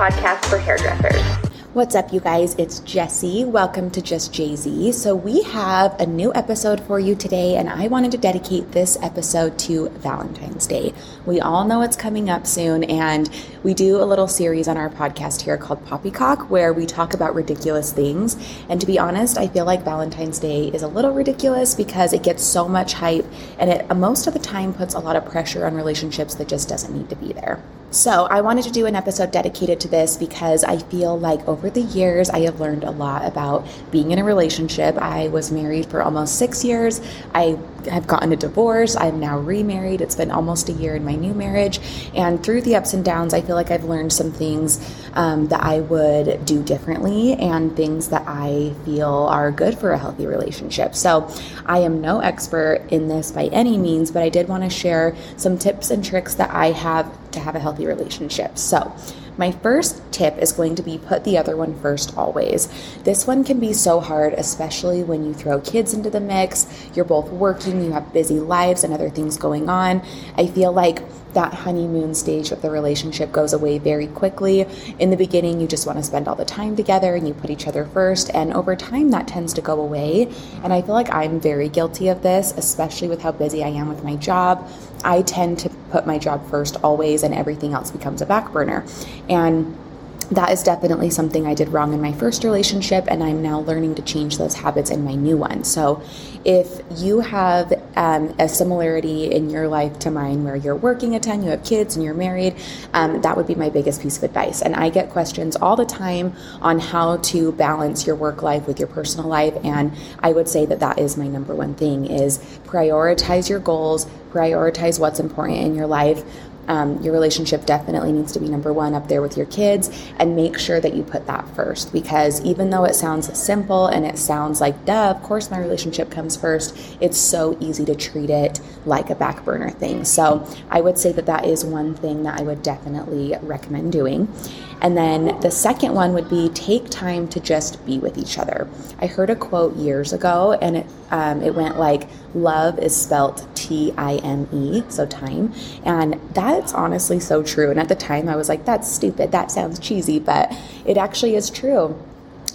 podcast for hairdressers. What's up, you guys? It's Jessie. Welcome to Just JZ. So, we have a new episode for you today, and I wanted to dedicate this episode to Valentine's Day. We all know it's coming up soon, and we do a little series on our podcast here called Poppycock where we talk about ridiculous things. And to be honest, I feel like Valentine's Day is a little ridiculous because it gets so much hype, and it most of the time puts a lot of pressure on relationships that just doesn't need to be there. So, I wanted to do an episode dedicated to this because I feel like over the years I have learned a lot about being in a relationship. I was married for almost six years. I have gotten a divorce. I'm now remarried. It's been almost a year in my new marriage. And through the ups and downs, I feel like I've learned some things um, that I would do differently and things that I feel are good for a healthy relationship. So, I am no expert in this by any means, but I did want to share some tips and tricks that I have to have a healthy relationship. So, my first tip is going to be put the other one first always. This one can be so hard, especially when you throw kids into the mix. You're both working, you have busy lives and other things going on. I feel like that honeymoon stage of the relationship goes away very quickly. In the beginning, you just want to spend all the time together and you put each other first. And over time, that tends to go away. And I feel like I'm very guilty of this, especially with how busy I am with my job. I tend to put my job first always, and everything else becomes a back burner. And that is definitely something I did wrong in my first relationship, and I'm now learning to change those habits in my new one. So, if you have um, a similarity in your life to mine where you're working a ton, you have kids, and you're married, um, that would be my biggest piece of advice. And I get questions all the time on how to balance your work life with your personal life, and I would say that that is my number one thing: is prioritize your goals, prioritize what's important in your life um, your relationship definitely needs to be number one up there with your kids and make sure that you put that first. Because even though it sounds simple and it sounds like duh of course my relationship comes first it's so easy to treat it like a back burner thing. So i would say that that is one thing that i would definitely recommend doing and then the second one would be take time to just be with each other. I heard a quote years ago, and it um, it went like, "Love is spelt T I M E, so time," and that's honestly so true. And at the time, I was like, "That's stupid. That sounds cheesy," but it actually is true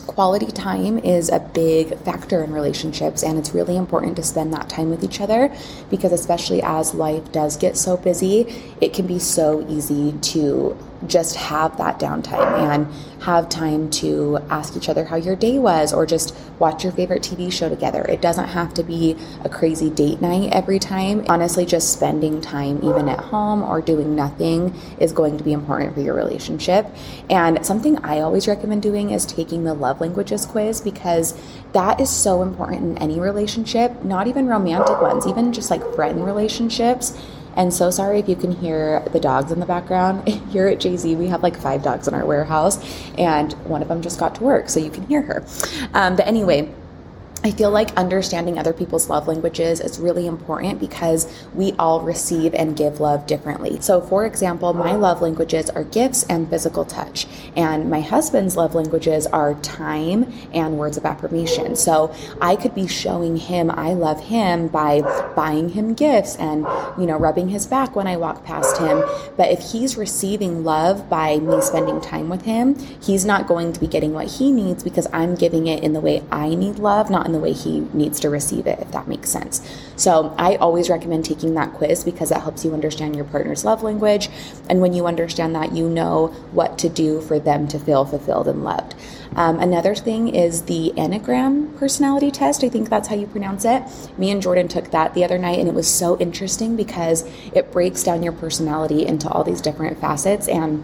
quality time is a big factor in relationships and it's really important to spend that time with each other because especially as life does get so busy it can be so easy to just have that downtime and have time to ask each other how your day was or just watch your favorite TV show together. It doesn't have to be a crazy date night every time. Honestly, just spending time even at home or doing nothing is going to be important for your relationship. And something I always recommend doing is taking the love languages quiz because that is so important in any relationship, not even romantic ones, even just like friend relationships and so sorry if you can hear the dogs in the background. Here at JZ, we have like five dogs in our warehouse, and one of them just got to work, so you can hear her. Um, but anyway, I feel like understanding other people's love languages is really important because we all receive and give love differently. So, for example, my love languages are gifts and physical touch, and my husband's love languages are time and words of affirmation. So, I could be showing him I love him by buying him gifts and, you know, rubbing his back when I walk past him. But if he's receiving love by me spending time with him, he's not going to be getting what he needs because I'm giving it in the way I need love, not in the way he needs to receive it, if that makes sense. So I always recommend taking that quiz because that helps you understand your partner's love language. And when you understand that, you know what to do for them to feel fulfilled and loved. Um, another thing is the Enneagram personality test. I think that's how you pronounce it. Me and Jordan took that the other night, and it was so interesting because it breaks down your personality into all these different facets and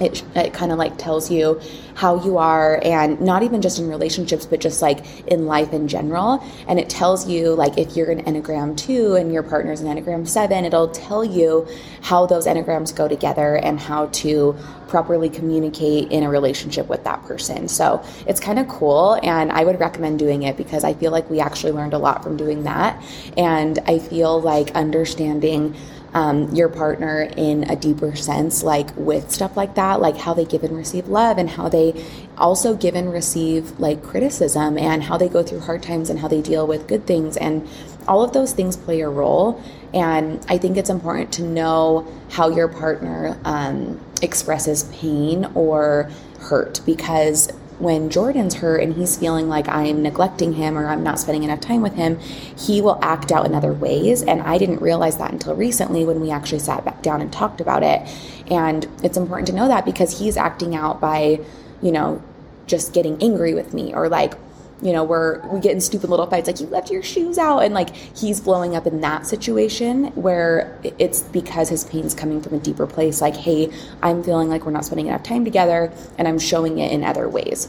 it, it kind of like tells you how you are and not even just in relationships but just like in life in general. And it tells you like if you're an enneagram 2 and your partner's an enneagram 7 it'll tell you how those enneagrams go together and how to properly communicate in a relationship with that person. So it's kind of cool and i would recommend doing it because i feel like we actually learned a lot from doing that. And i feel like understanding um, your partner in a deeper sense, like with stuff like that, like how they give and receive love and how they also give and receive like criticism and how they go through hard times and how they deal with good things. And all of those things play a role. And I think it's important to know how your partner um, expresses pain or hurt because when Jordan's hurt and he's feeling like I'm neglecting him or I'm not spending enough time with him, he will act out in other ways. And I didn't realize that until recently when we actually sat back down and talked about it. And it's important to know that because he's acting out by, you know, just getting angry with me or like you know, we're we get in stupid little fights like you left your shoes out and like he's blowing up in that situation where it's because his pain's coming from a deeper place like hey, I'm feeling like we're not spending enough time together and I'm showing it in other ways.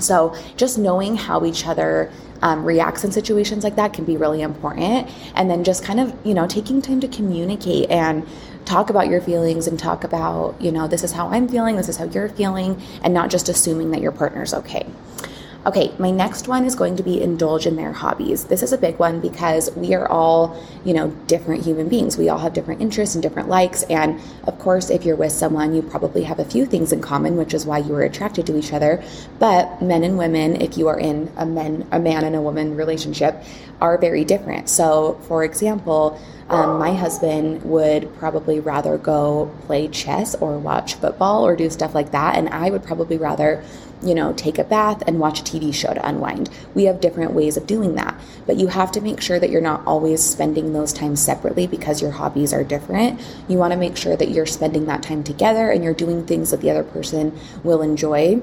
So, just knowing how each other um, reacts in situations like that can be really important. And then just kind of, you know, taking time to communicate and talk about your feelings and talk about, you know, this is how I'm feeling, this is how you're feeling, and not just assuming that your partner's okay. Okay, my next one is going to be indulge in their hobbies. This is a big one because we are all, you know, different human beings. We all have different interests and different likes. And of course, if you're with someone, you probably have a few things in common, which is why you are attracted to each other. But men and women, if you are in a men, a man and a woman relationship, are very different. So, for example, um, my husband would probably rather go play chess or watch football or do stuff like that. And I would probably rather you know, take a bath and watch a TV show to unwind. We have different ways of doing that. But you have to make sure that you're not always spending those times separately because your hobbies are different. You want to make sure that you're spending that time together and you're doing things that the other person will enjoy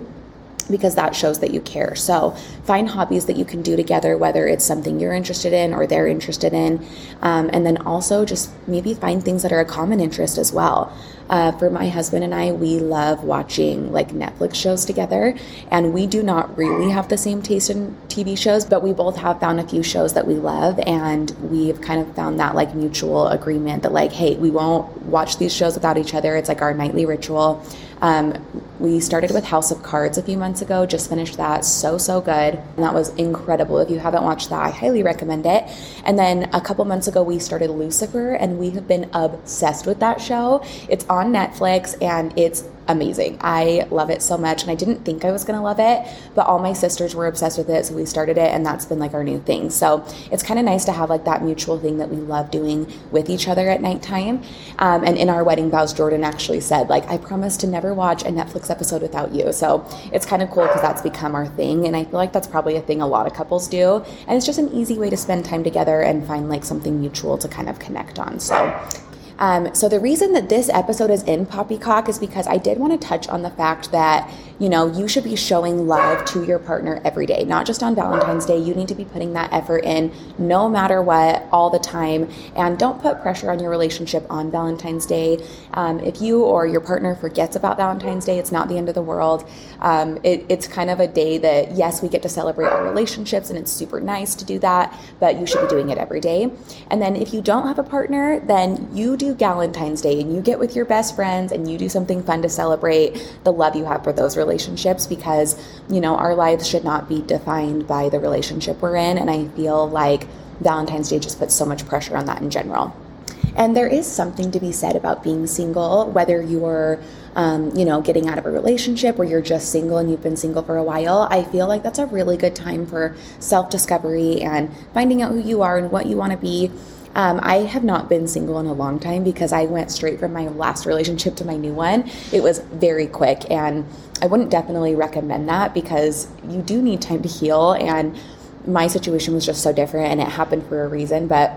because that shows that you care. So find hobbies that you can do together, whether it's something you're interested in or they're interested in. Um, and then also just maybe find things that are a common interest as well. Uh, for my husband and I, we love watching like Netflix shows together, and we do not really have the same taste in TV shows, but we both have found a few shows that we love, and we've kind of found that like mutual agreement that like, hey, we won't watch these shows without each other. It's like our nightly ritual. Um, we started with House of Cards a few months ago, just finished that. So, so good. And that was incredible. If you haven't watched that, I highly recommend it. And then a couple months ago, we started Lucifer, and we have been obsessed with that show. It's on Netflix and it's amazing. I love it so much. And I didn't think I was to love it, but all my sisters were obsessed with it. So we started it, and that's been like our new thing. So it's kind of nice to have like that mutual thing that we love doing with each other at nighttime. Um, and in our wedding vows, Jordan actually said, like, I promise to never watch a Netflix episode without you. So it's kind of cool because that's become our thing. And I feel like that's probably a thing a lot of couples do. And it's just an easy way to spend time together and find like something mutual to kind of connect on. So um, so the reason that this episode is in Poppycock is because I did want to touch on the fact that you know you should be showing love to your partner every day, not just on Valentine's Day. You need to be putting that effort in no matter what, all the time, and don't put pressure on your relationship on Valentine's Day. Um, if you or your partner forgets about Valentine's Day, it's not the end of the world. Um, it, it's kind of a day that yes, we get to celebrate our relationships, and it's super nice to do that, but you should be doing it every day. And then if you don't have a partner, then you do Valentine's Day and you get with your best friends and you do something fun to celebrate the love you have for those relationships because, you know, our lives should not be defined by the relationship we're in. And I feel like Valentine's Day just puts so much pressure on that in general. And there is something to be said about being single, whether you're, um, you know, getting out of a relationship or you're just single and you've been single for a while. I feel like that's a really good time for self discovery and finding out who you are and what you want to be. Um, I have not been single in a long time because I went straight from my last relationship to my new one. It was very quick, and I wouldn't definitely recommend that because you do need time to heal. And my situation was just so different, and it happened for a reason. But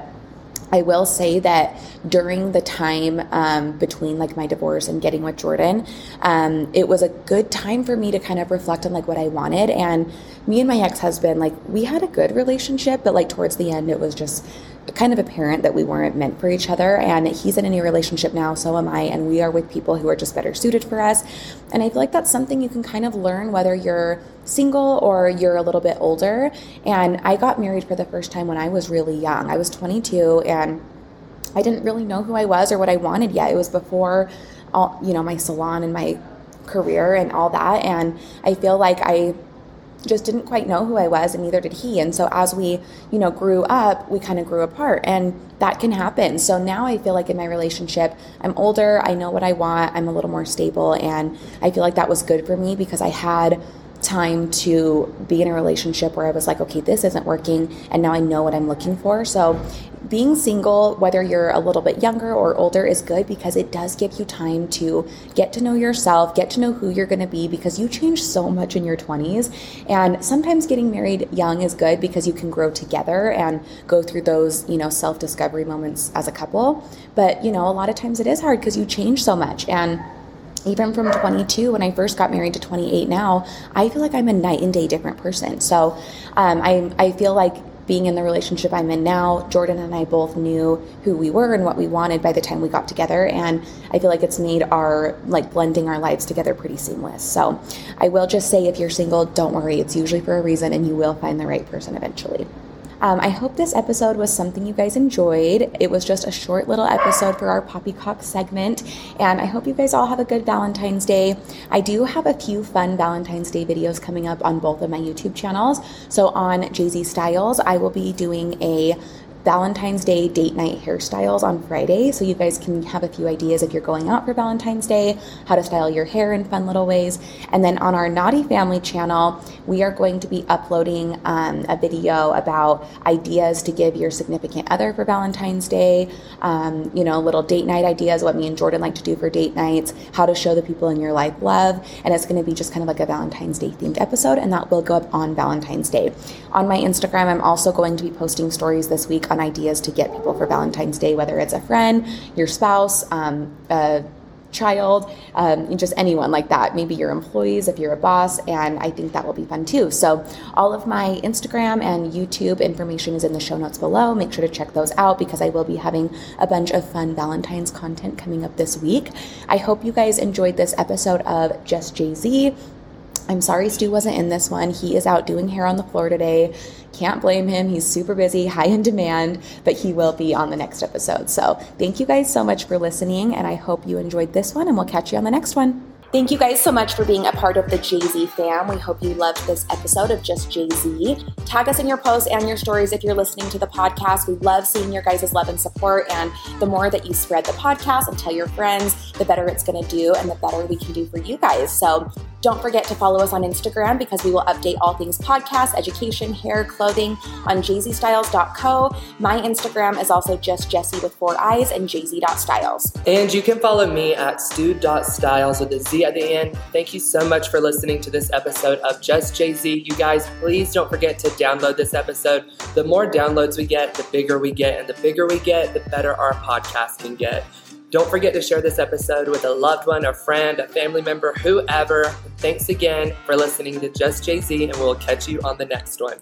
I will say that during the time um, between like my divorce and getting with Jordan, um, it was a good time for me to kind of reflect on like what I wanted. And me and my ex husband, like we had a good relationship, but like towards the end, it was just kind of apparent that we weren't meant for each other. And he's in a new relationship now, so am I. And we are with people who are just better suited for us. And I feel like that's something you can kind of learn whether you're single or you're a little bit older. And I got married for the first time when I was really young. I was 22 and I didn't really know who I was or what I wanted yet. It was before all, you know, my salon and my career and all that. And I feel like I just didn't quite know who I was, and neither did he. And so as we, you know, grew up, we kind of grew apart, and that can happen. So now I feel like in my relationship, I'm older, I know what I want, I'm a little more stable, and I feel like that was good for me because I had time to be in a relationship where I was like, okay, this isn't working, and now I know what I'm looking for. So being single, whether you're a little bit younger or older, is good because it does give you time to get to know yourself, get to know who you're going to be because you change so much in your 20s. And sometimes getting married young is good because you can grow together and go through those, you know, self discovery moments as a couple. But, you know, a lot of times it is hard because you change so much. And even from 22 when I first got married to 28 now, I feel like I'm a night and day different person. So um, I, I feel like being in the relationship I'm in now, Jordan and I both knew who we were and what we wanted by the time we got together. And I feel like it's made our, like, blending our lives together pretty seamless. So I will just say if you're single, don't worry. It's usually for a reason and you will find the right person eventually. Um, I hope this episode was something you guys enjoyed. It was just a short little episode for our Poppycock segment, and I hope you guys all have a good Valentine's Day. I do have a few fun Valentine's Day videos coming up on both of my YouTube channels. So on JZ Styles, I will be doing a Valentine's Day date night hairstyles on Friday. So you guys can have a few ideas if you're going out for Valentine's Day, how to style your hair in fun little ways. And then on our Naughty Family channel, we are going to be uploading um, a video about ideas to give your significant other for Valentine's Day, um, you know, little date night ideas, what me and Jordan like to do for date nights, how to show the people in your life love. And it's going to be just kind of like a Valentine's Day themed episode, and that will go up on Valentine's Day. On my Instagram, I'm also going to be posting stories this week ideas to get people for Valentine's Day, whether it's a friend, your spouse, um, a child, um, just anyone like that. Maybe your employees if you're a boss, and I think that will be fun too. So, all of my Instagram and YouTube information is in the show notes below. Make sure to check those out because I will be having a bunch of fun Valentine's content coming up this week. I hope you guys enjoyed this episode of Just JZ. I'm sorry Stu wasn't in this one. He is out doing hair on the floor today. Can't blame him. He's super busy, high in demand, but he will be on the next episode. So, thank you guys so much for listening, and I hope you enjoyed this one, and we'll catch you on the next one. Thank you guys so much for being a part of the JZ fam. We hope you loved this episode of Just JZ. Tag us in your posts and your stories if you're listening to the podcast. We love seeing your guys' love and support. And the more that you spread the podcast and tell your friends, the better it's going to do and the better we can do for you guys. So don't forget to follow us on Instagram because we will update all things podcast, education, hair, clothing on jzstyles.co. My Instagram is also just Jesse with four eyes and jz.styles. And you can follow me at stu.styles with a Z at the end. Thank you so much for listening to this episode of Just JZ. You guys, please don't forget to download this episode. The more downloads we get, the bigger we get. And the bigger we get, the better our podcast can get. Don't forget to share this episode with a loved one, a friend, a family member, whoever. Thanks again for listening to Just JZ, and we'll catch you on the next one.